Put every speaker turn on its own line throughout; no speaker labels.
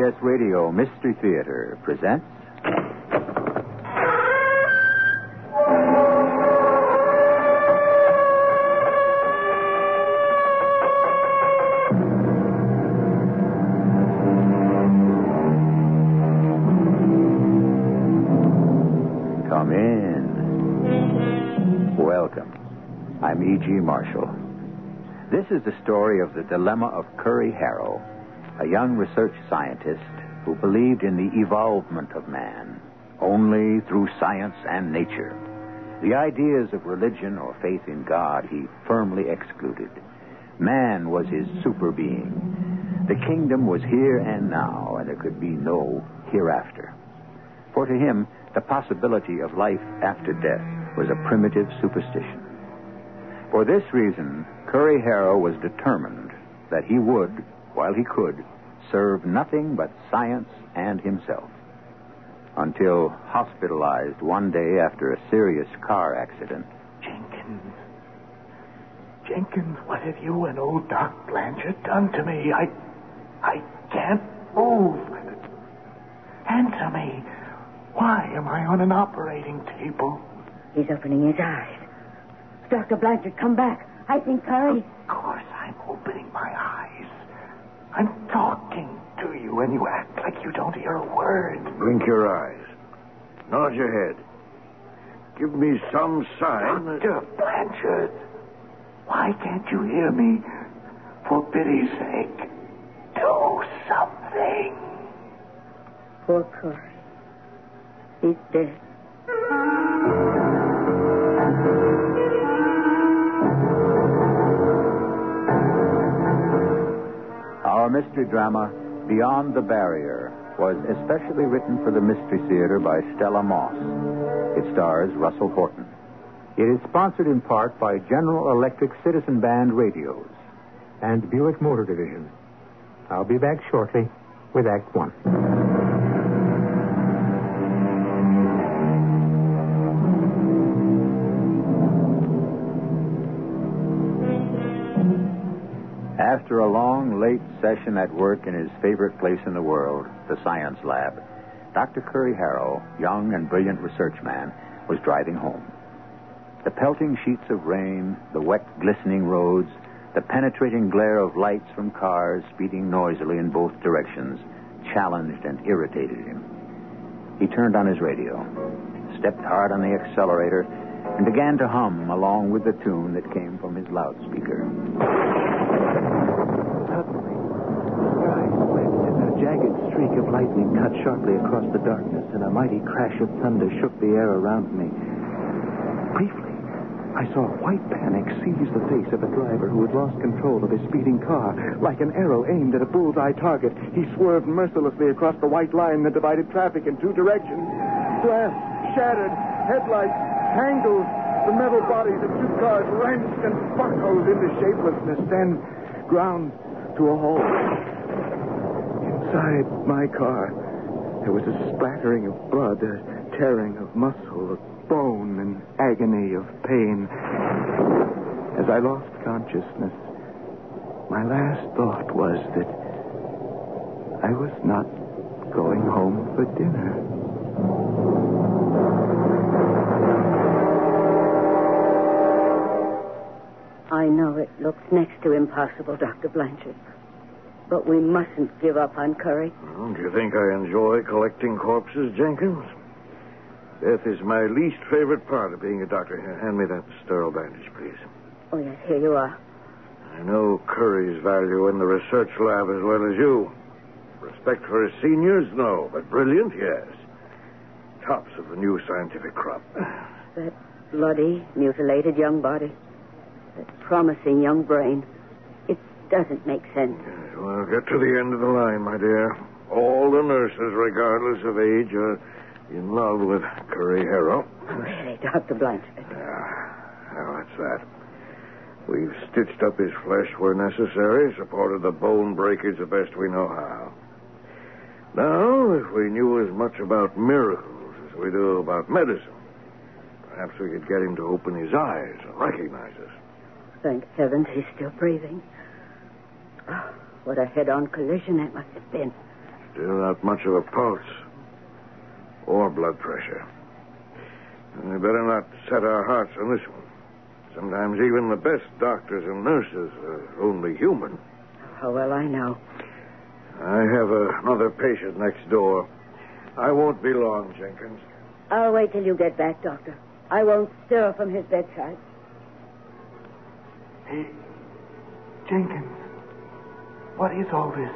CBS, Radio Mystery Theater presents. Come in. Welcome. I'm E.G. Marshall. This is the story of the dilemma of Curry Harrow, a young research scientist who believed in the evolvement of man only through science and nature. The ideas of religion or faith in God he firmly excluded. Man was his super being. The kingdom was here and now, and there could be no hereafter. For to him, the possibility of life after death was a primitive superstition. For this reason, Curry Harrow was determined that he would, while he could, serve nothing but science and himself. Until hospitalized one day after a serious car accident.
Jenkins. Jenkins, what have you and old Doc Blanchard done to me? I. I can't move. Answer me. Why am I on an operating table?
He's opening his eyes. Dr. Blanchard, come back. I think Curry.
Of course, I'm opening my eyes. I'm talking to you, and you act like you don't hear a word.
Blink your eyes. Nod your head. Give me some sign that...
Dr. Blanchard, why can't you hear me? For pity's sake, do something.
Poor Curry. He's dead.
Our mystery drama, Beyond the Barrier, was especially written for the Mystery Theater by Stella Moss. It stars Russell Horton. It is sponsored in part by General Electric Citizen Band Radios and Buick Motor Division. I'll be back shortly with Act One. After a long, late session at work in his favorite place in the world, the science lab, Dr. Curry Harrow, young and brilliant research man, was driving home. The pelting sheets of rain, the wet, glistening roads, the penetrating glare of lights from cars speeding noisily in both directions challenged and irritated him. He turned on his radio, stepped hard on the accelerator, and began to hum along with the tune that came from his loudspeaker.
Suddenly, the sky split and a jagged streak of lightning cut sharply across the darkness, and a mighty crash of thunder shook the air around me. Briefly, I saw a white panic seize the face of a driver who had lost control of his speeding car. Like an arrow aimed at a bullseye target, he swerved mercilessly across the white line that divided traffic in two directions. Glass shattered, headlights tangled, the metal bodies of two cars wrenched and buckled into shapelessness, then ground to a halt. Inside my car, there was a splattering of blood, a tearing of muscle, of bone, and agony of pain. As I lost consciousness, my last thought was that I was not going home for dinner.
I know it looks next to impossible, Dr. Blanchard. But we mustn't give up on Curry.
Well, do you think I enjoy collecting corpses, Jenkins? Death is my least favorite part of being a doctor. Here, hand me that sterile bandage, please.
Oh, yes, here you are.
I know Curry's value in the research lab as well as you. Respect for his seniors, no, but brilliant, yes. Tops of the new scientific crop.
That bloody, mutilated young body. That promising young brain. Doesn't make sense.
Well, get to the end of the line, my dear. All the nurses, regardless of age, are in love with Curry Harrow.
Really, Dr. Blanchard.
Yeah, well, that's that. We've stitched up his flesh where necessary, supported the bone breakage the best we know how. Now, if we knew as much about miracles as we do about medicine, perhaps we could get him to open his eyes and recognize us.
Thank heavens he's still breathing. Oh, what a head-on collision that must have been.
Still not much of a pulse or blood pressure. And we better not set our hearts on this one. Sometimes even the best doctors and nurses are only human.
How well I know.
I have another patient next door. I won't be long, Jenkins.
I'll wait till you get back, Doctor. I won't stir from his bedside.
Hey, Jenkins, what is all this?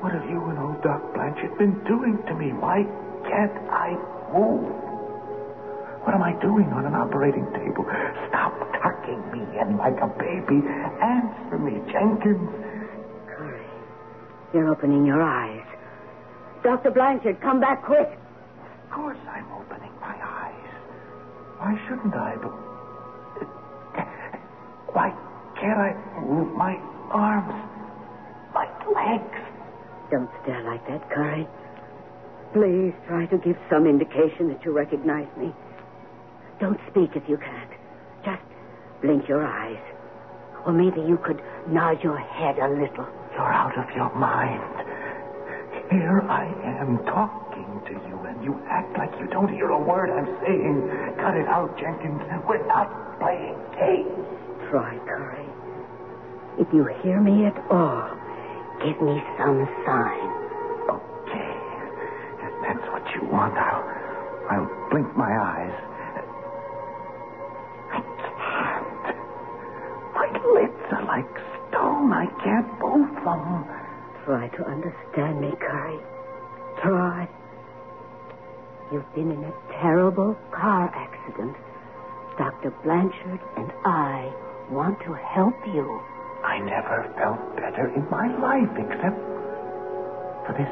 What have you and old Doc Blanchard been doing to me? Why can't I move? What am I doing on an operating table? Stop tucking me in like a baby. Answer me, Jenkins.
Curry, you're opening your eyes. Dr. Blanchard, come back quick.
Of course I'm opening my eyes. Why shouldn't I? But uh, why can't I move my arms, legs?
Don't stare like that, Curry. Please try to give some indication that you recognize me. Don't speak if you can't. Just blink your eyes. Or maybe you could nod your head a little.
You're out of your mind. Here I am talking to you, and you act like you don't hear a word I'm saying. Cut it out, Jenkins. We're not playing games.
Try, Curry. If you hear me at all, give me some sign.
Okay. If that's what you want, I'll, I'll blink my eyes. I can't. My lids are like stone. I can't move them.
Try to understand me, Curry. Try. You've been in a terrible car accident. Dr. Blanchard and I want to help you.
I never felt better in my life except for this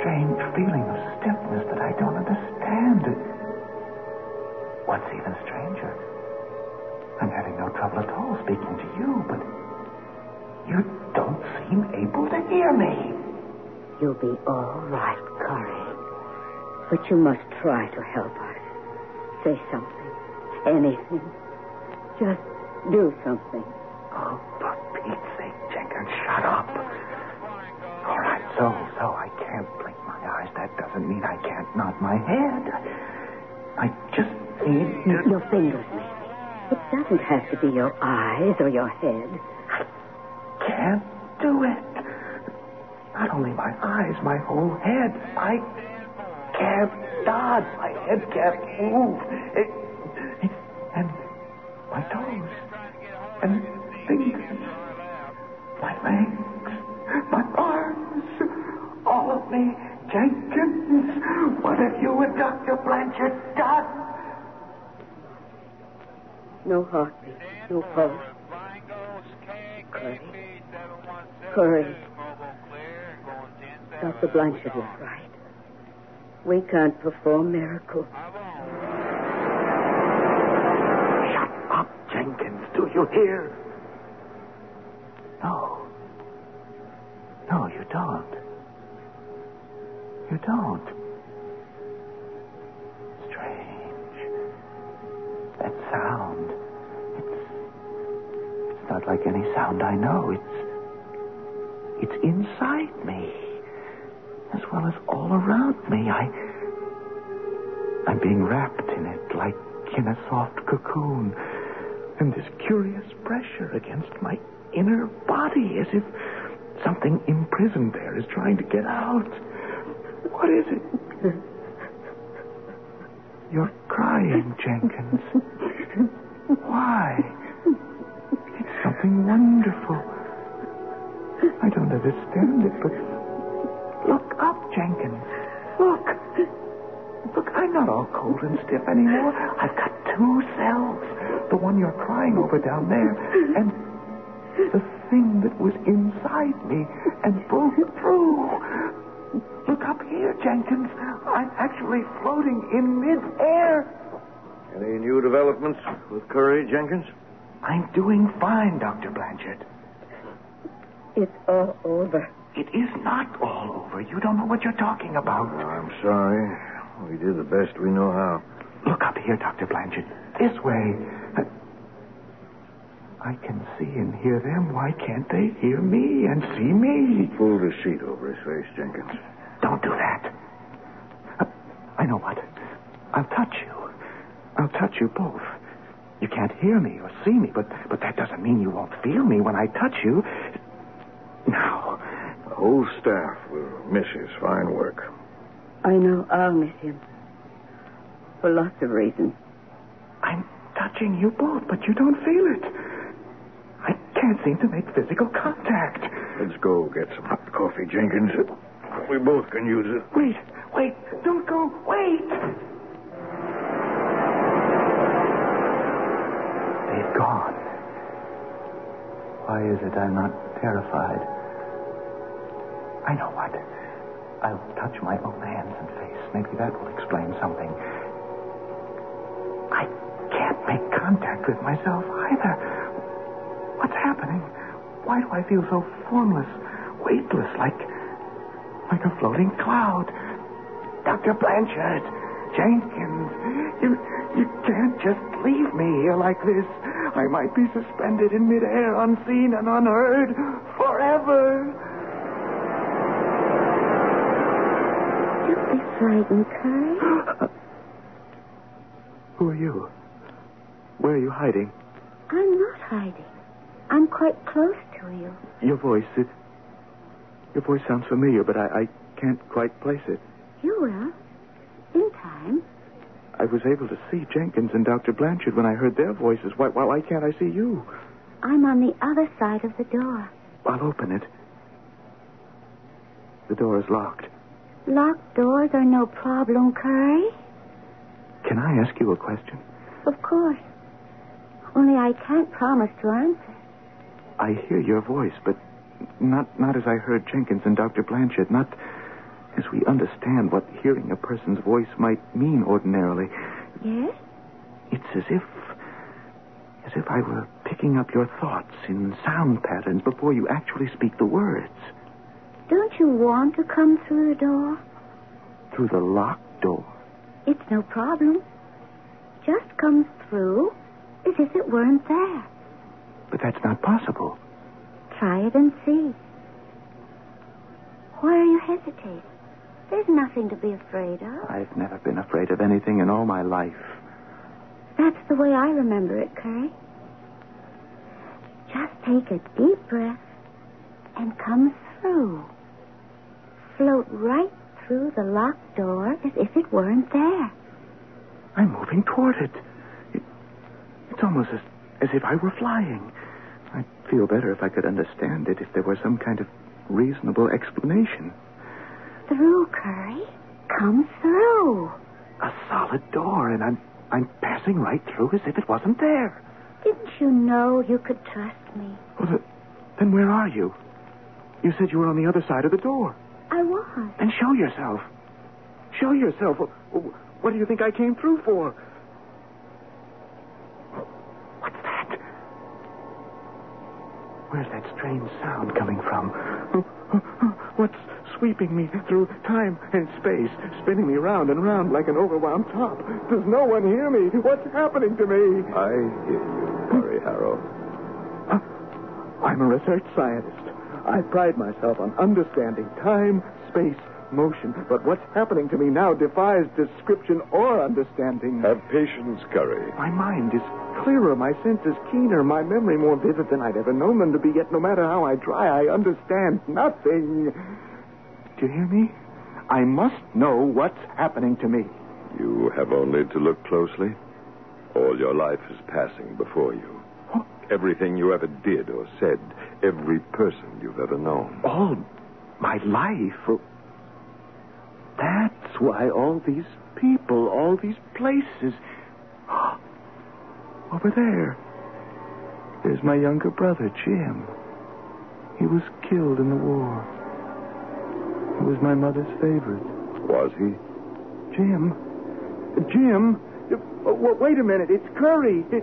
strange feeling of stiffness that I don't understand. What's even stranger? I'm having no trouble at all speaking to you, but you don't seem able to hear me.
You'll be all right, Curry. But you must try to help us. Say something. Anything. Just do something.
Oh, for Pete's sake, Jenkins, shut up. All right, so, so I can't blink my eyes. That doesn't mean I can't nod my head. I just need to...
Your fingers, maybe. It doesn't have to be your eyes or your head.
I can't do it. Not only my eyes, my whole head. I can't nod. My head can't move. It, it, and my toes. And fingers. Me. Jenkins, what have you and Dr. Blanchard done?
No heartbeat. No pulse. Curry. Curry. Dr. Blanchard was right. We can't perform miracles.
Shut up, Jenkins. Do you hear? No. No, you don't. You don't. Strange. That sound. It's. It's not like any sound I know. It's. It's inside me. As well as all around me. I. I'm being wrapped in it like in a soft cocoon. And this curious pressure against my inner body as if something imprisoned there is trying to get out. What is it? You're crying, Jenkins. Why? It's something wonderful. I don't understand it, but look up, Jenkins. Look. Look, I'm not all cold and stiff anymore. I've got two cells. The one you're crying over down there, and the thing that was inside me and broke through. Look up here, Jenkins. I'm actually floating in midair.
Any new developments with Curry, Jenkins?
I'm doing fine, Dr. Blanchard.
It's all over.
It is not all over. You don't know what you're talking about.
Oh, I'm sorry. We did the best we know how.
Look up here, Dr. Blanchard. This way. I can see and hear them. Why can't they hear me and see me?
Pull the sheet over his face, Jenkins.
Don't do that. Uh, I know what. I'll touch you. I'll touch you both. You can't hear me or see me, but, but that doesn't mean you won't feel me when I touch you. Now.
The whole staff will miss his fine work.
I know I'll miss him. For lots of reasons.
I'm touching you both, but you don't feel it. I can't seem to make physical contact.
Let's go get some hot coffee, Jenkins. We both can use it.
Wait, wait, don't go, wait! They've gone. Why is it I'm not terrified? I know what. I'll touch my own hands and face. Maybe that will explain something. I can't make contact with myself either. What's happening? Why do I feel so formless, weightless, like like a floating cloud? Dr. Blanchard, Jenkins, you you can't just leave me here like this. I might be suspended in midair, unseen and unheard, forever.
Don't be frightened, Curry.
Who are you? Where are you hiding?
I'm not hiding. I'm quite close to you.
Your voice, it. Your voice sounds familiar, but I, I can't quite place it.
You will. In time.
I was able to see Jenkins and Dr. Blanchard when I heard their voices. Why, why, why can't I see you?
I'm on the other side of the door.
I'll open it. The door is locked.
Locked doors are no problem, Curry.
Can I ask you a question?
Of course. Only I can't promise to answer.
I hear your voice, but not not as I heard Jenkins and Dr. Blanchard, not as we understand what hearing a person's voice might mean ordinarily.
Yes?
It's as if as if I were picking up your thoughts in sound patterns before you actually speak the words.
Don't you want to come through the door?
Through the locked door.
It's no problem. Just come through as if it weren't there.
But that's not possible.
Try it and see. Why are you hesitating? There's nothing to be afraid of.
I've never been afraid of anything in all my life.
That's the way I remember it, Curry. Just take a deep breath and come through. Float right through the locked door as if it weren't there.
I'm moving toward it. it it's almost as, as if I were flying. I'd feel better if I could understand it, if there were some kind of reasonable explanation.
Through, Curry. Come through.
A solid door, and I'm I'm passing right through as if it wasn't there.
Didn't you know you could trust me?
Well, the, then where are you? You said you were on the other side of the door.
I was.
Then show yourself. Show yourself. What do you think I came through for? What's that? Where's that strange sound coming from? What's sweeping me through time and space, spinning me round and round like an overwound top? Does no one hear me? What's happening to me?
I hear you, Curry Harrow.
I'm a research scientist. I pride myself on understanding time, space, motion. But what's happening to me now defies description or understanding.
Have patience, Curry.
My mind is clearer, my senses keener, my memory more vivid than I'd ever known them to be. Yet no matter how I try, I understand nothing. Do you hear me? I must know what's happening to me.
You have only to look closely. All your life is passing before you. Everything you ever did or said, every person you've ever known.
All my life. That's why all these people, all these places. Over there. There's my younger brother, Jim. He was killed in the war. He was my mother's favorite.
Was he?
Jim. Jim. Wait a minute. It's Curry. It...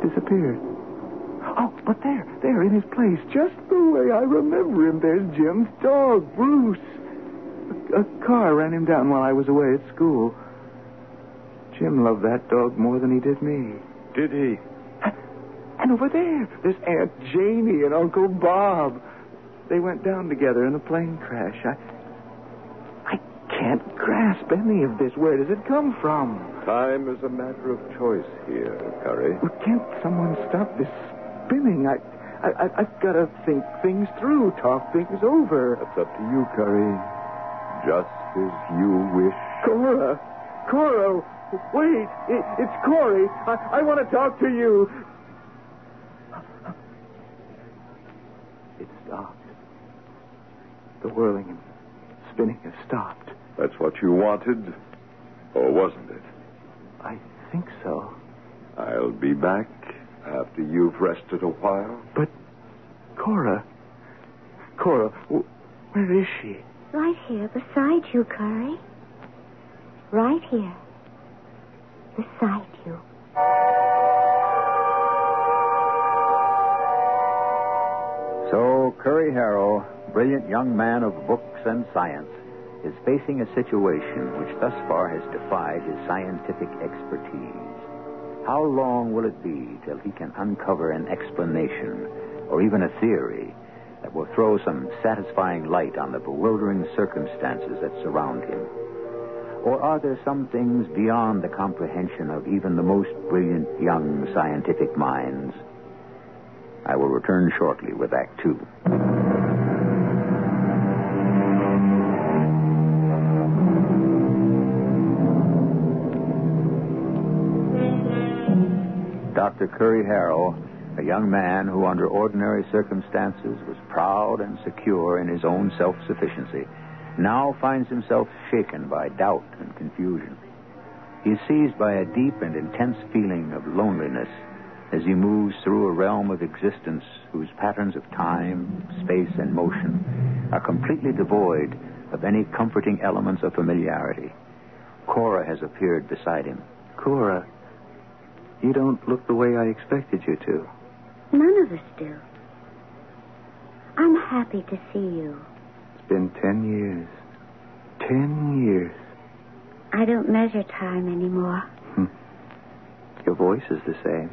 He's disappeared. Oh, but there, there in his place, just the way I remember him. There's Jim's dog, Bruce. A, a car ran him down while I was away at school. Jim loved that dog more than he did me.
Did he?
And over there, there's Aunt Janie and Uncle Bob. They went down together in a plane crash. I, I can't grasp any of this. Where does it come from?
Time is a matter of choice here, Curry.
Well, can't someone stop this spinning? I, I, I- I've got to think things through, talk things over.
That's up to you, Curry. Just as you wish.
Cora, Cora, wait! It, it's Curry. I, I want to talk to you. It stopped. The whirling and spinning has stopped.
That's what you wanted, or wasn't it?
I think so.
I'll be back after you've rested a while.
But Cora, Cora, wh- where is she?
Right here beside you, Curry. Right here. Beside you.
So, Curry Harrow, brilliant young man of books and science, is facing a situation which thus far has defied his scientific expertise. How long will it be till he can uncover an explanation or even a theory that will throw some satisfying light on the bewildering circumstances that surround him? Or are there some things beyond the comprehension of even the most brilliant young scientific minds? I will return shortly with Act Two. Dr. Curry Harrow, a young man who, under ordinary circumstances, was proud and secure in his own self sufficiency, now finds himself shaken by doubt and confusion. He is seized by a deep and intense feeling of loneliness as he moves through a realm of existence whose patterns of time, space, and motion are completely devoid of any comforting elements of familiarity. Cora has appeared beside him.
Cora, you don't look the way I expected you to.
None of us do. I'm happy to see you.
It's been ten years. Ten years.
I don't measure time anymore. Hmm.
Your voice is the same.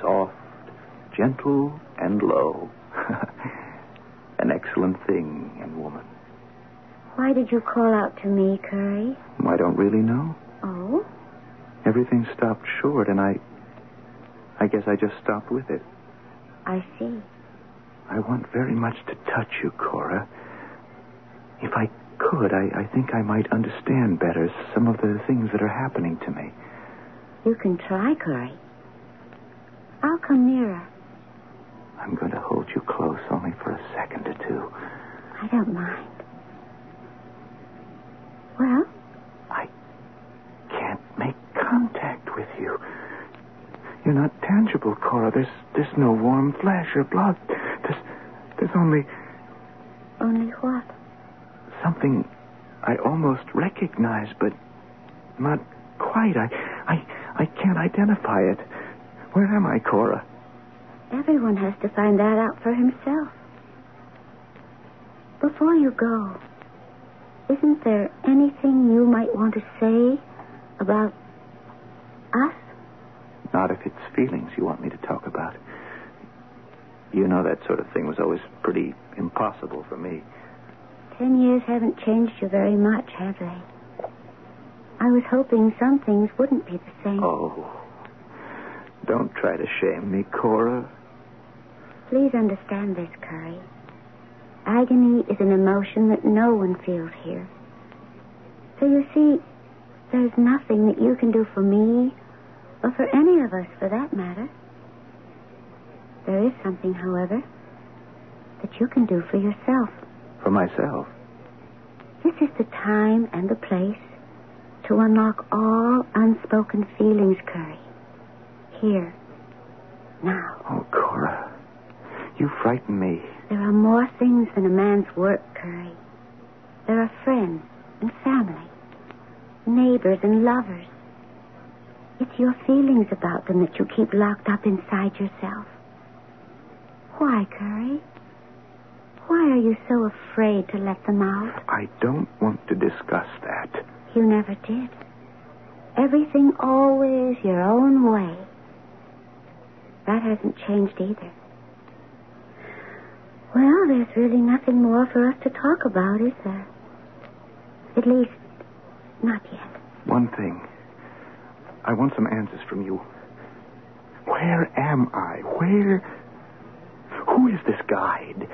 Soft, gentle, and low. An excellent thing in woman.
Why did you call out to me, Curry?
I don't really know.
Oh?
Everything stopped short, and I. I guess I just stopped with it.
I see.
I want very much to touch you, Cora. If I could, I, I think I might understand better some of the things that are happening to me.
You can try, Curry. I'll come nearer.
I'm going to hold you close only for a second or two.
I don't mind. Well,
I can't make contact with you. You're not tangible, Cora. There's there's no warm flesh or blood. There's there's only
only what?
something I almost recognize, but not quite. I I I can't identify it. Where am I, Cora?
Everyone has to find that out for himself. Before you go, isn't there anything you might want to say about us?
Not if it's feelings you want me to talk about. You know that sort of thing was always pretty impossible for me.
Ten years haven't changed you very much, have they? I was hoping some things wouldn't be the same.
Oh. Don't try to shame me, Cora.
Please understand this, Curry. Agony is an emotion that no one feels here. So you see, there's nothing that you can do for me, or for any of us for that matter. There is something, however, that you can do for yourself.
For myself.
This is the time and the place to unlock all unspoken feelings, Curry. Here. Now.
Oh, Cora. You frighten me.
There are more things than a man's work, Curry. There are friends and family, neighbors and lovers. It's your feelings about them that you keep locked up inside yourself. Why, Curry? Why are you so afraid to let them out?
I don't want to discuss that.
You never did. Everything always your own way. That hasn't changed either. Well, there's really nothing more for us to talk about, is there? At least, not yet.
One thing. I want some answers from you. Where am I? Where. Who is this guide?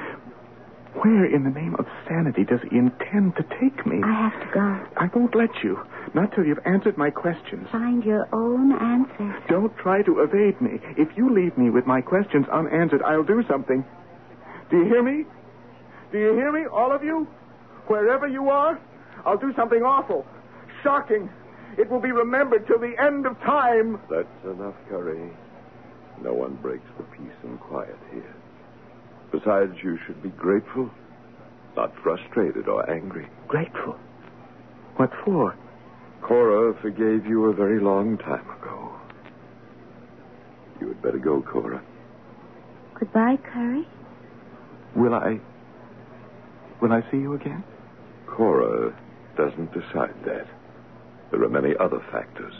Where in the name of sanity does he intend to take me?
I have to go.
I won't let you. Not till you've answered my questions.
Find your own answers.
Don't try to evade me. If you leave me with my questions unanswered, I'll do something. Do you hear me? Do you hear me, all of you? Wherever you are, I'll do something awful, shocking. It will be remembered till the end of time.
That's enough, Curry. No one breaks the peace and quiet here. Besides, you should be grateful, not frustrated or angry.
Grateful. What for?
Cora forgave you a very long time ago. You had better go, Cora.
Goodbye, Curry.
Will I. Will I see you again?
Cora doesn't decide that. There are many other factors.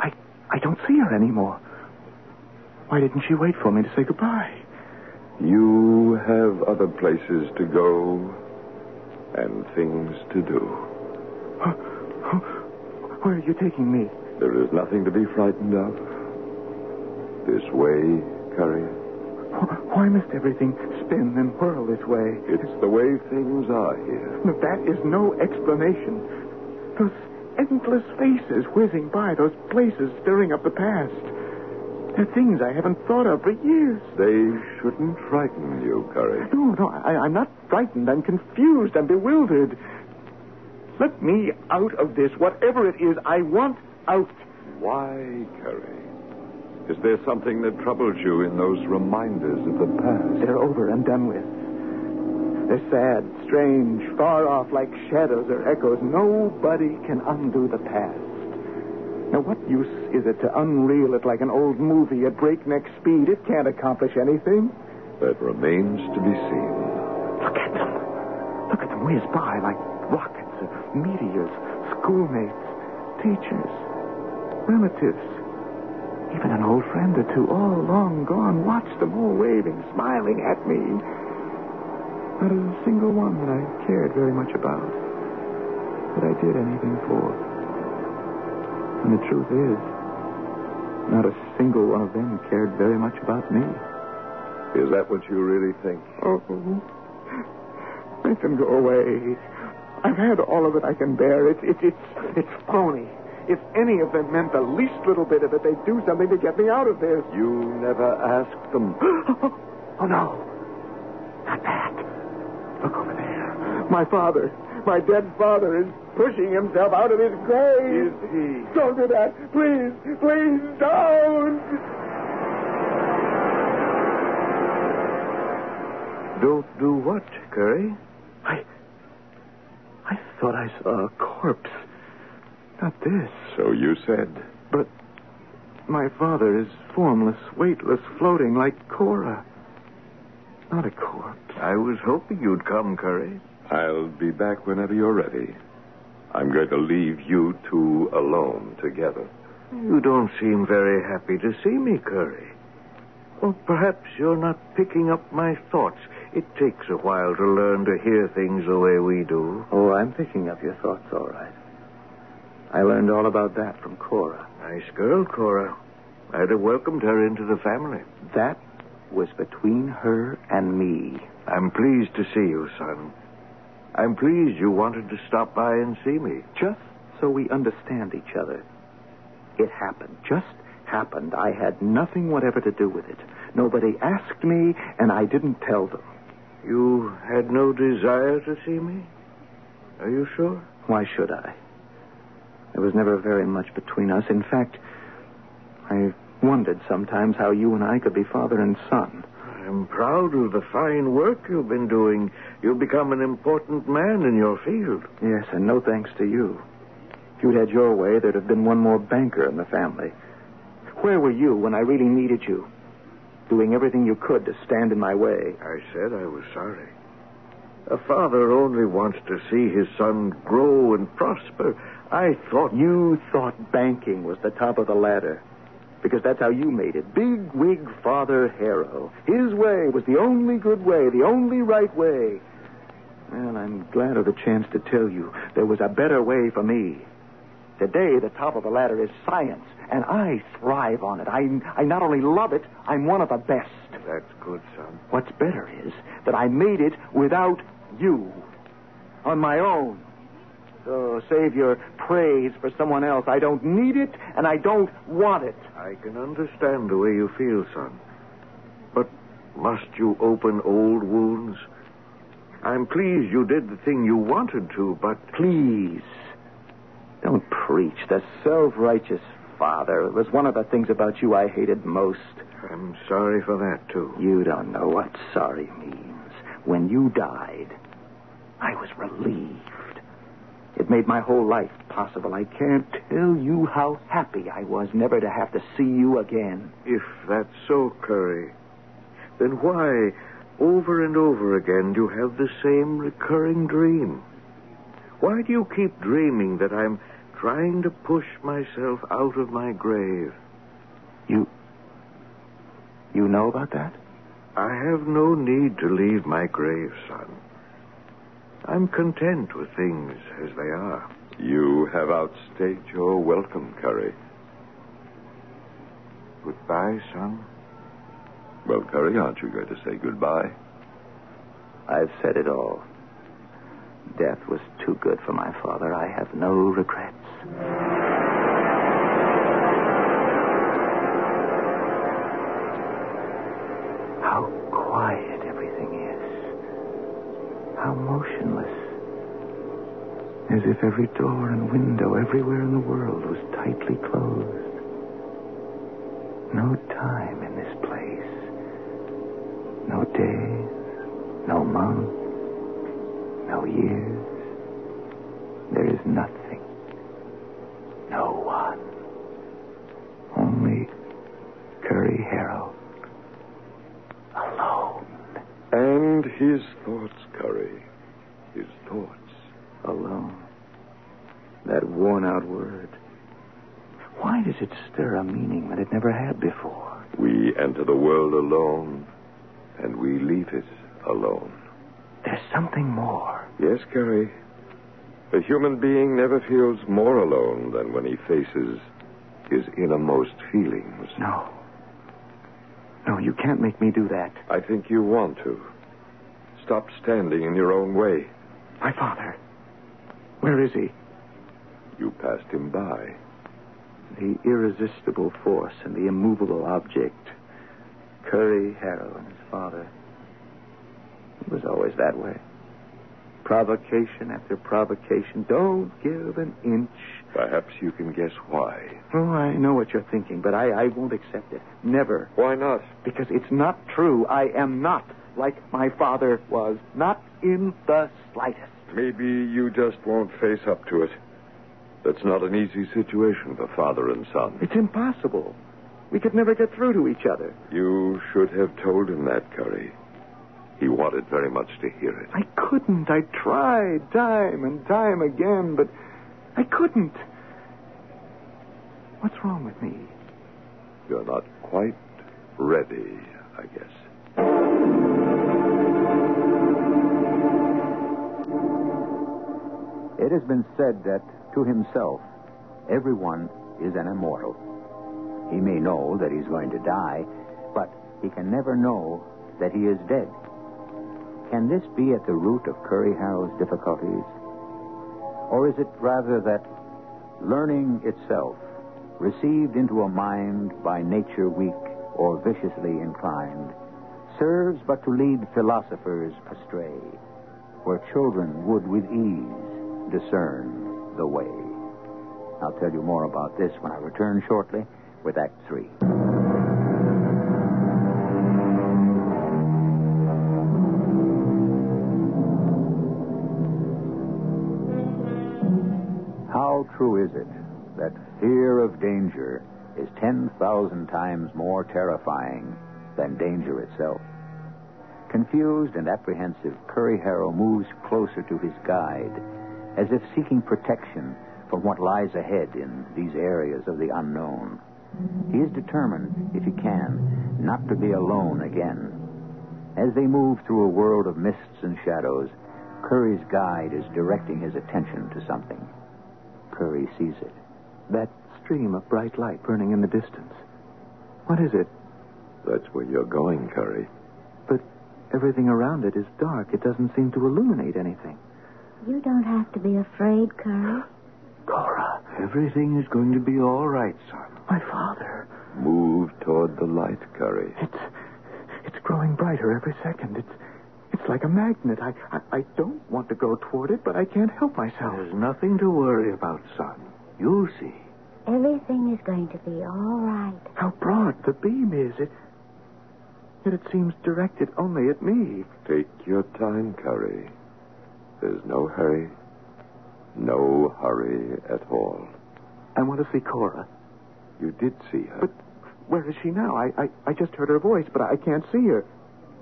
I. I don't see her anymore. Why didn't she wait for me to say goodbye?
You have other places to go and things to do.
Where are you taking me?
There is nothing to be frightened of. This way, Curry.
Why must everything spin and whirl this way?
It's the way things are here.
No, that is no explanation. Those endless faces whizzing by, those places stirring up the past. They're things I haven't thought of for years.
They shouldn't frighten you, Curry.
No, no, I, I'm not frightened. I'm confused. I'm bewildered. Let me out of this, whatever it is. I want out.
Why, Curry? Is there something that troubles you in those reminders of the past?
They're over and done with. They're sad, strange, far off, like shadows or echoes. Nobody can undo the past. Now, what use is it to unreel it like an old movie at breakneck speed? It can't accomplish anything.
That remains to be seen.
Look at them. Look at them whiz by like rockets or meteors, schoolmates, teachers, relatives, even an old friend or two, all long gone. Watch them all waving, smiling at me. Not a single one that I cared very much about, that I did anything for. And the truth is, not a single one of them cared very much about me.
Is that what you really think?
Oh, make them go away. I've had all of it I can bear. It's it's it's it's phony. If any of them meant the least little bit of it, they'd do something to get me out of this.
You never asked them.
oh no, not that. Look over there. My father, my dead father, is pushing himself out of his grave.
Is he?
Don't do that, please, please don't.
Don't do what, Curry?
I. I thought I saw a corpse. Not this.
So you said.
But my father is formless, weightless, floating like Cora. Not a corpse.
I was hoping you'd come, Curry.
I'll be back whenever you're ready. I'm going to leave you two alone together.
You don't seem very happy to see me, Curry. Well, perhaps you're not picking up my thoughts. It takes a while to learn to hear things the way we do.
Oh, I'm picking up your thoughts, all right. I learned all about that from Cora.
Nice girl, Cora. I'd have welcomed her into the family.
That was between her and me.
I'm pleased to see you, son. I'm pleased you wanted to stop by and see me.
Just so we understand each other. It happened. Just happened. I had nothing whatever to do with it. Nobody asked me, and I didn't tell them.
You had no desire to see me? Are you sure?
Why should I? There was never very much between us. In fact, I wondered sometimes how you and I could be father and son.
I'm proud of the fine work you've been doing. You've become an important man in your field.
Yes, and no thanks to you. If you'd had your way, there'd have been one more banker in the family. Where were you when I really needed you? Doing everything you could to stand in my way.
I said I was sorry. A father only wants to see his son grow and prosper. I thought.
You thought banking was the top of the ladder. Because that's how you made it. Big wig Father Harrow. His way was the only good way, the only right way. Well, I'm glad of the chance to tell you there was a better way for me. Today, the top of the ladder is science, and I thrive on it. I, I not only love it, I'm one of the best.
That's good, son.
What's better is that I made it without you. On my own. So save your praise for someone else. I don't need it, and I don't want it.
I can understand the way you feel, son. But must you open old wounds? I'm pleased you did the thing you wanted to, but.
Please. Don't preach. The self righteous father. It was one of the things about you I hated most.
I'm sorry for that, too.
You don't know what sorry means. When you died, I was relieved. It made my whole life possible. I can't tell you how happy I was never to have to see you again.
If that's so, Curry, then why, over and over again, do you have the same recurring dream? Why do you keep dreaming that I'm trying to push myself out of my grave?
You. You know about that?
I have no need to leave my grave, son. I'm content with things as they are.
You have outstayed your welcome, Curry.
Goodbye, son.
Well, Curry, aren't you going to say goodbye?
I've said it all. Death was too good for my father. I have no regrets. How quiet everything is. How motionless. As if every door and window everywhere in the world was tightly closed. No time in this place. No days. No months. No years. There is nothing. No one. Only Curry Harrow. Alone.
And his thoughts, Curry. His thoughts.
Alone. That worn out word. Why does it stir a meaning that it never had before?
We enter the world alone, and we leave it alone.
There's something more.
Yes, Curry. A human being never feels more alone than when he faces his innermost feelings.
No. No, you can't make me do that.
I think you want to. Stop standing in your own way.
My father. Where is he?
You passed him by.
The irresistible force and the immovable object. Curry Harrow and his father. It was always that way. Provocation after provocation. Don't give an inch.
Perhaps you can guess why.
Oh, I know what you're thinking, but I, I won't accept it. Never.
Why not?
Because it's not true. I am not like my father was. Not in the slightest.
Maybe you just won't face up to it. That's not an easy situation for father and son.
It's impossible. We could never get through to each other.
You should have told him that, Curry. He wanted very much to hear it.
I couldn't. I tried time and time again, but I couldn't. What's wrong with me?
You're not quite ready, I guess.
It has been said that to himself, everyone is an immortal. He may know that he's going to die, but he can never know that he is dead. Can this be at the root of Curry Harrow's difficulties? Or is it rather that learning itself, received into a mind by nature weak or viciously inclined, serves but to lead philosophers astray, where children would with ease discern the way? I'll tell you more about this when I return shortly with Act Three. True is it that fear of danger is 10,000 times more terrifying than danger itself? Confused and apprehensive, Curry Harrow moves closer to his guide, as if seeking protection from what lies ahead in these areas of the unknown. He is determined, if he can, not to be alone again. As they move through a world of mists and shadows, Curry's guide is directing his attention to something. Curry sees it.
That stream of bright light burning in the distance. What is it?
That's where you're going, Curry.
But everything around it is dark. It doesn't seem to illuminate anything.
You don't have to be afraid, Curry.
Cora,
Everything is going to be all right, son.
my father.
Move toward the light, Curry.
It's it's growing brighter every second. It's it's like a magnet. I, I I don't want to go toward it, but I can't help myself.
There's nothing to worry about, son. You'll see.
Everything is going to be all right.
How broad the beam is. It yet it seems directed only at me.
Take your time, Curry. There's no hurry. No hurry at all.
I want to see Cora.
You did see her.
But where is she now? I, I, I just heard her voice, but I can't see her.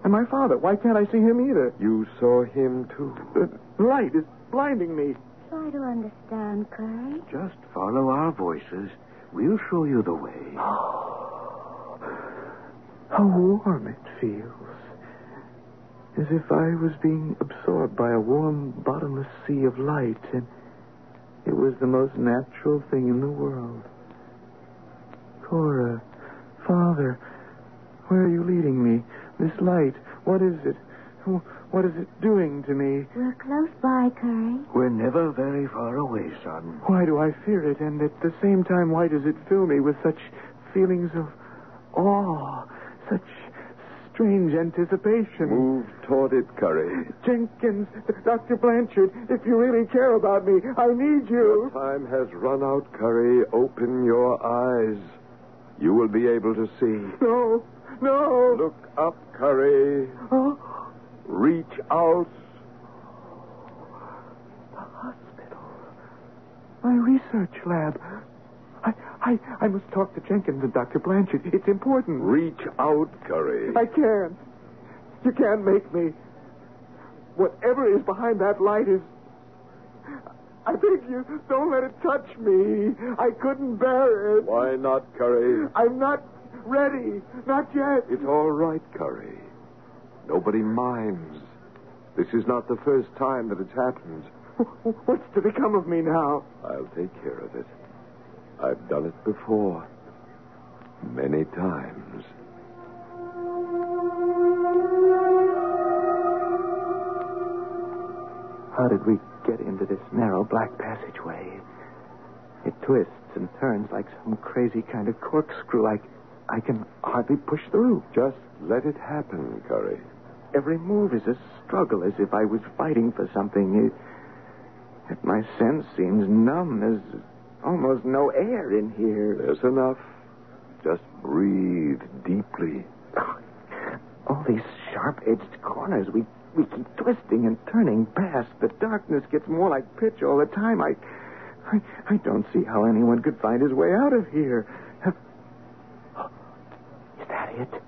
And my father, why can't I see him either?
You saw him, too.
The light is blinding me.
Try to understand, Curry.
Just follow our voices. We'll show you the way.
How warm it feels. As if I was being absorbed by a warm, bottomless sea of light, and it was the most natural thing in the world. Cora, Father, where are you leading me? This light, what is it? What is it doing to me?
We're close by, Curry.
We're never very far away, son.
Why do I fear it? And at the same time, why does it fill me with such feelings of awe, such strange anticipation?
Move toward it, Curry.
Jenkins, Dr. Blanchard, if you really care about me, I need you.
Time has run out, Curry. Open your eyes. You will be able to see.
No, no.
Look up, Curry.
Oh,
Reach out.
the hospital. My research lab. I, I, I must talk to Jenkins and Dr. Blanchard. It's important.
Reach out, Curry.
I can't. You can't make me. Whatever is behind that light is. I beg you, don't let it touch me. I couldn't bear it.
Why not, Curry?
I'm not ready. Not yet.
It's all right, Curry. Nobody minds. This is not the first time that it's happened.
What's to become of me now?
I'll take care of it. I've done it before. Many times.
How did we get into this narrow black passageway? It twists and turns like some crazy kind of corkscrew. I, I can hardly push through.
Just let it happen, Curry.
Every move is a struggle, as if I was fighting for something. It, yet my sense seems numb. There's almost no air in here.
There's enough. Just breathe deeply.
All these sharp-edged corners, we we keep twisting and turning past. The darkness gets more like pitch all the time. I, I, I don't see how anyone could find his way out of here. It?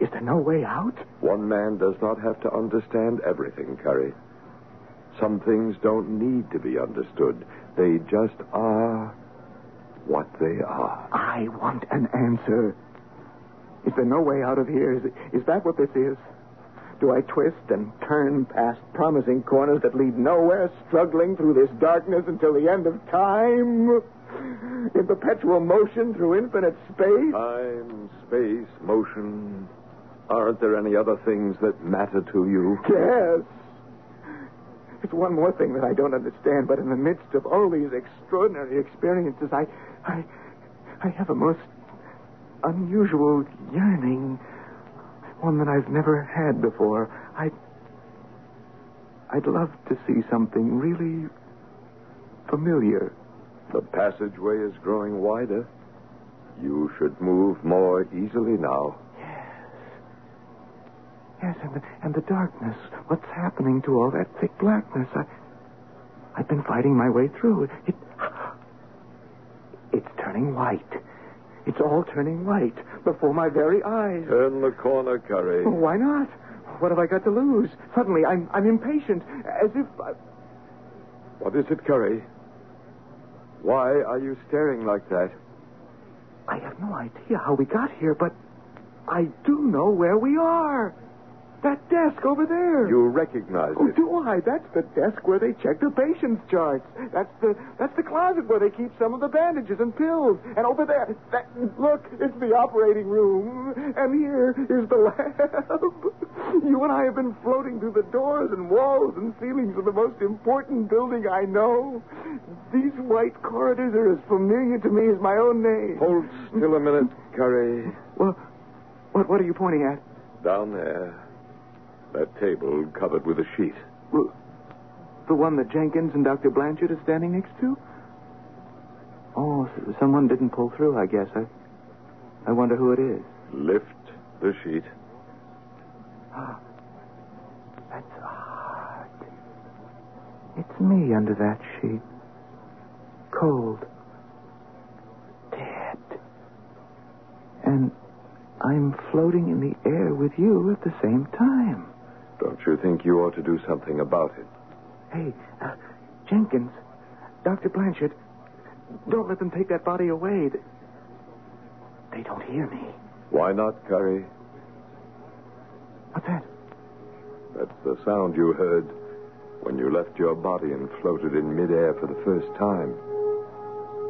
Is there no way out?
One man does not have to understand everything, Curry. Some things don't need to be understood. They just are what they are.
I want an answer. Is there no way out of here? Is, is that what this is? Do I twist and turn past promising corners that lead nowhere, struggling through this darkness until the end of time? In perpetual motion through infinite space?
Time, space, motion. Aren't there any other things that matter to you?
Yes. It's one more thing that I don't understand, but in the midst of all these extraordinary experiences, I, I, I have a most unusual yearning, one that I've never had before. I, I'd love to see something really familiar.
The passageway is growing wider. You should move more easily now.
Yes, Yes, and the, and the darkness. What's happening to all that thick blackness? I, I've been fighting my way through. It, it's turning white. It's all turning white before my very eyes.
Turn the corner, Curry.
Oh, why not? What have I got to lose? Suddenly, I'm, I'm impatient, as if. I...
What is it, Curry? Why are you staring like that?
I have no idea how we got here, but I do know where we are. That desk over there.
You recognize
Oh,
it.
do I? That's the desk where they check the patient's charts. That's the that's the closet where they keep some of the bandages and pills. And over there, that, look, it's the operating room. And here is the lab. You and I have been floating through the doors and walls and ceilings of the most important building I know. These white corridors are as familiar to me as my own name.
Hold still a minute, Curry.
Well, what what are you pointing at?
Down there. That table covered with a sheet.
Well, the one that Jenkins and Dr. Blanchard are standing next to? Oh, someone didn't pull through, I guess. I, I wonder who it is.
Lift the sheet.
Ah, that's odd. It's me under that sheet. Cold. Dead. And I'm floating in the air with you at the same time.
Don't you think you ought to do something about it?
Hey, uh, Jenkins, Dr. Blanchard, don't let them take that body away. They- They don't hear me.
Why not, Curry?
What's that?
That's the sound you heard when you left your body and floated in midair for the first time.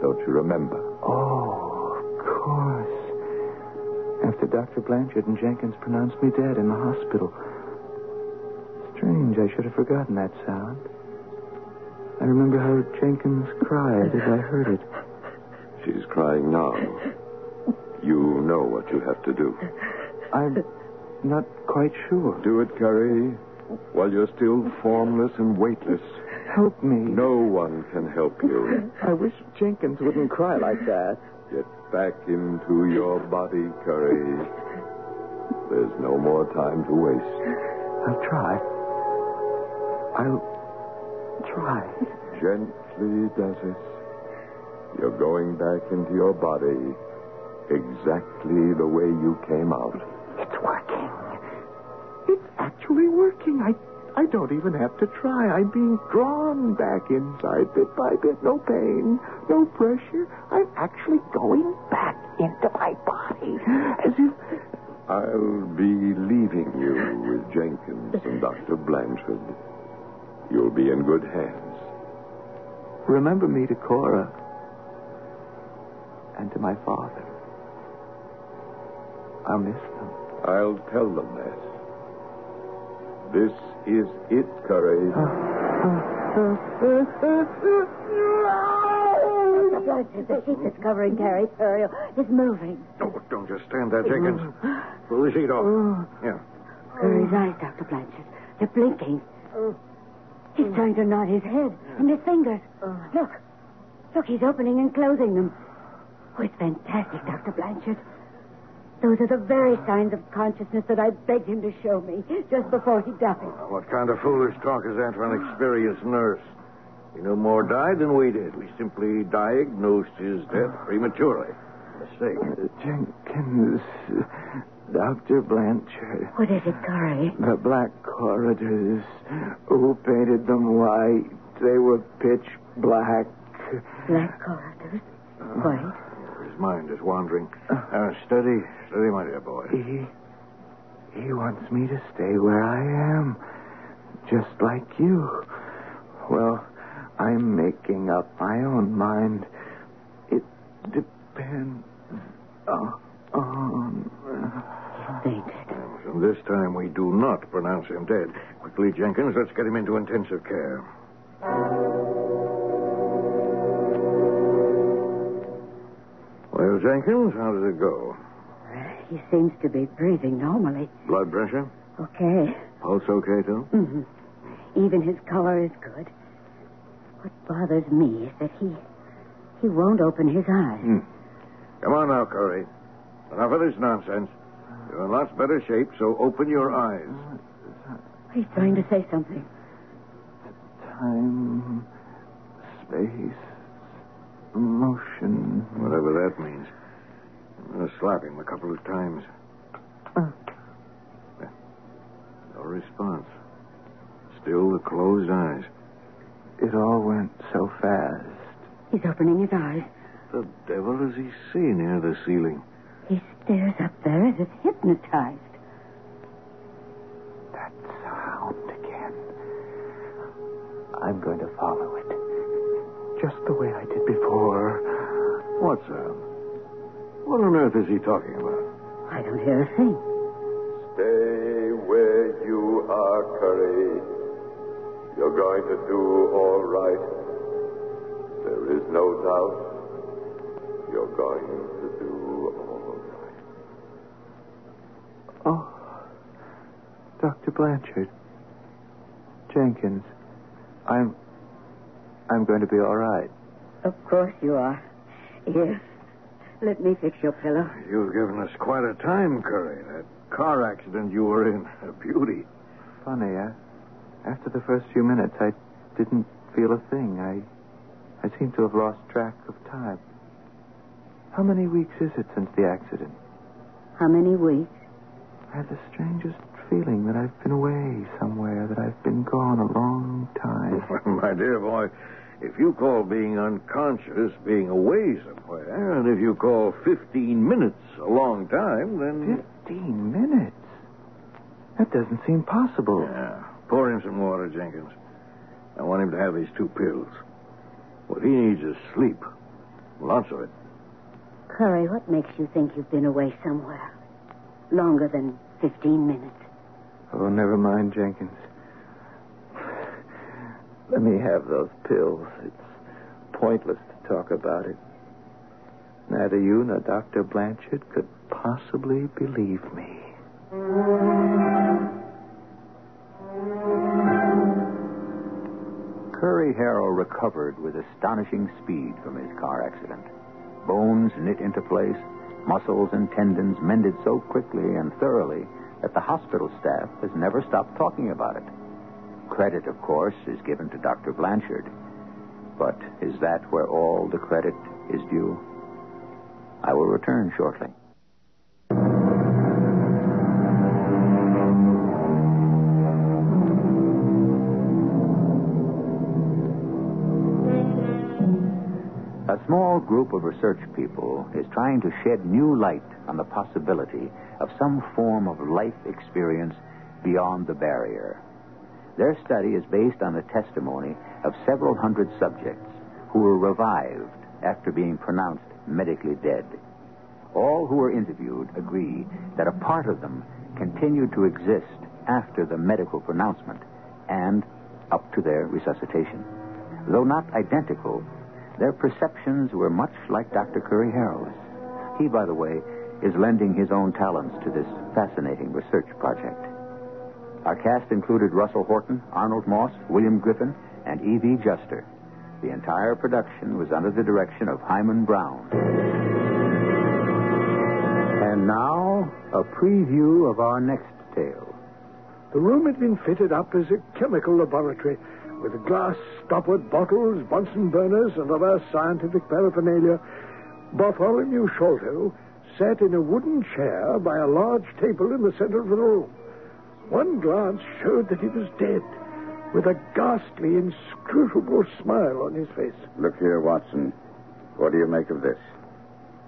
Don't you remember?
Oh, of course. After Dr. Blanchard and Jenkins pronounced me dead in the hospital. I should have forgotten that sound. I remember how Jenkins cried as I heard it.
She's crying now. You know what you have to do.
I'm not quite sure.
Do it, Curry, while you're still formless and weightless.
Help me.
No one can help you.
I wish Jenkins wouldn't cry like that.
Get back into your body, Curry. There's no more time to waste.
I'll try. I'll try.
Gently does it. You're going back into your body exactly the way you came out.
It's working. It's actually working. I I don't even have to try. I'm being drawn back inside bit by bit. No pain, no pressure. I'm actually going back into my body. As if
I'll be leaving you with Jenkins and Dr. Blanchard. You'll be in good hands.
remember me to Cora and to my father. I'll miss them.
I'll tell them that. This is it, Curry. Ah, ah.
The blood, the sheet that's covering Carrie's burial is moving.
Oh, don't just stand there, Jenkins. Mm. Pull the sheet off. Mm. Yeah.
Curry's eyes, Dr. Blanchard. They're blinking. Oh. He's trying to nod his head hmm. and his fingers. Oh. Look. Look, he's opening and closing them. Oh, it's fantastic, Dr. Blanchard. Those are the very signs of consciousness that I begged him to show me just before he died.
What kind of foolish talk is that for an experienced nurse? He no more died than we did. We simply diagnosed his death prematurely. Mistake.
Uh, Jenkins, Dr. Blanchard.
What is it, Curry?
The black corridors. Who painted them white? They were pitch black.
Black corridors. White.
His mind is wandering. Uh, steady, steady, my dear boy.
He. He wants me to stay where I am. Just like you. Well, I'm making up my own mind. It depends on.
This time, we do not pronounce him dead. Quickly, Jenkins, let's get him into intensive care. Well, Jenkins, how did it go?
He seems to be breathing normally.
Blood pressure?
Okay.
Pulse okay, too?
hmm Even his color is good. What bothers me is that he he won't open his eyes.
Hmm. Come on now, Curry. Enough of this nonsense. You're in lots better shape, so open your eyes.
He's trying to say something.
time, space, motion.
Whatever that means. I'm going to slap him a couple of times.
Uh.
No response. Still the closed eyes.
It all went so fast.
He's opening his eyes.
The devil does he see near the ceiling?
He stares up there as if hypnotized.
That sound again. I'm going to follow it. Just the way I did before.
What sound? Uh, what on earth is he talking about?
I don't hear a thing.
Stay where you are, Curry. You're going to do all right. There is no doubt. You're going to do all right.
Oh, Dr. Blanchard. Jenkins. I'm. I'm going to be all right.
Of course you are. Here, let me fix your pillow.
You've given us quite a time, Curry. That car accident you were in, a beauty.
Funny, I, after the first few minutes, I didn't feel a thing. I, I seem to have lost track of time. How many weeks is it since the accident?
How many weeks?
I have the strangest feeling that I've been away somewhere, that I've been gone a long time.
My dear boy, if you call being unconscious being away somewhere, and if you call 15 minutes a long time, then.
Fifteen minutes? That doesn't seem possible.
Yeah. Pour him some water, Jenkins. I want him to have these two pills. What he needs is sleep. Lots of it.
Curry, what makes you think you've been away somewhere? Longer than 15 minutes.
Oh, never mind, Jenkins. Let me have those pills. It's pointless to talk about it. Neither you nor Dr. Blanchard could possibly believe me.
Curry Harrow recovered with astonishing speed from his car accident. Bones knit into place, muscles and tendons mended so quickly and thoroughly that the hospital staff has never stopped talking about it. Credit, of course, is given to Dr. Blanchard. But is that where all the credit is due? I will return shortly. Small group of research people is trying to shed new light on the possibility of some form of life experience beyond the barrier. Their study is based on the testimony of several hundred subjects who were revived after being pronounced medically dead. All who were interviewed agree that a part of them continued to exist after the medical pronouncement and up to their resuscitation. Though not identical, their perceptions were much like Dr. Curry Harrow's. He, by the way, is lending his own talents to this fascinating research project. Our cast included Russell Horton, Arnold Moss, William Griffin, and Evie Juster. The entire production was under the direction of Himan Brown. And now, a preview of our next tale.
The room had been fitted up as a chemical laboratory with glass stoppered bottles, Bunsen burners, and other scientific paraphernalia. Bartholomew Sholto sat in a wooden chair by a large table in the center of the room. One glance showed that he was dead, with a ghastly, inscrutable smile on his face.
Look here, Watson. What do you make of this?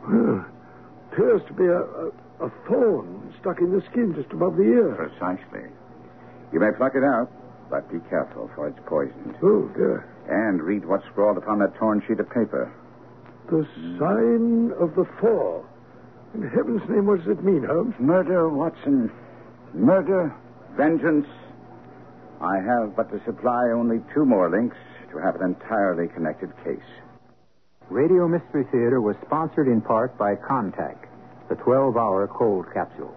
Well, appears to be a, a, a thorn stuck in the skin just above the ear.
Precisely. You may pluck it out, but be careful, for it's poisoned.
Oh, dear.
And read what's scrawled upon that torn sheet of paper.
The sign of the four. In heaven's name, what does it mean, Holmes?
Murder, Watson. Murder, vengeance. I have but to supply only two more links to have an entirely connected case.
Radio Mystery Theater was sponsored in part by Contact, the 12 hour cold capsule.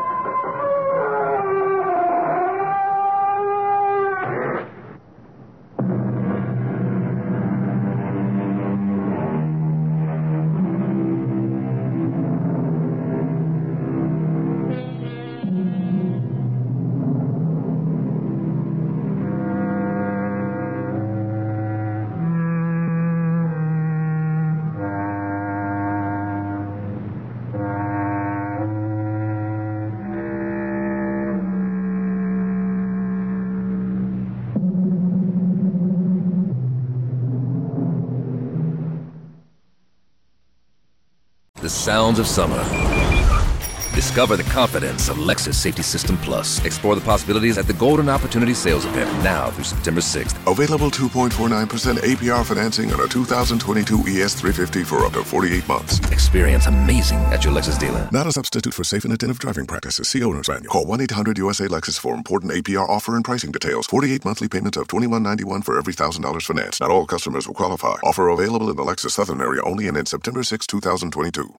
Sounds of summer. Discover the confidence of Lexus Safety System Plus. Explore the possibilities at the Golden Opportunity Sales Event now through September 6th.
Available 2.49% APR financing on a 2022 ES350 for up to 48 months.
Experience amazing at your Lexus dealer.
Not a substitute for safe and attentive driving practices. See owner's manual. Call 1-800-USA-LEXUS for important APR offer and pricing details. 48 monthly payments of $21.91 for every $1,000 finance. Not all customers will qualify. Offer available in the Lexus Southern area only and in September 6, 2022.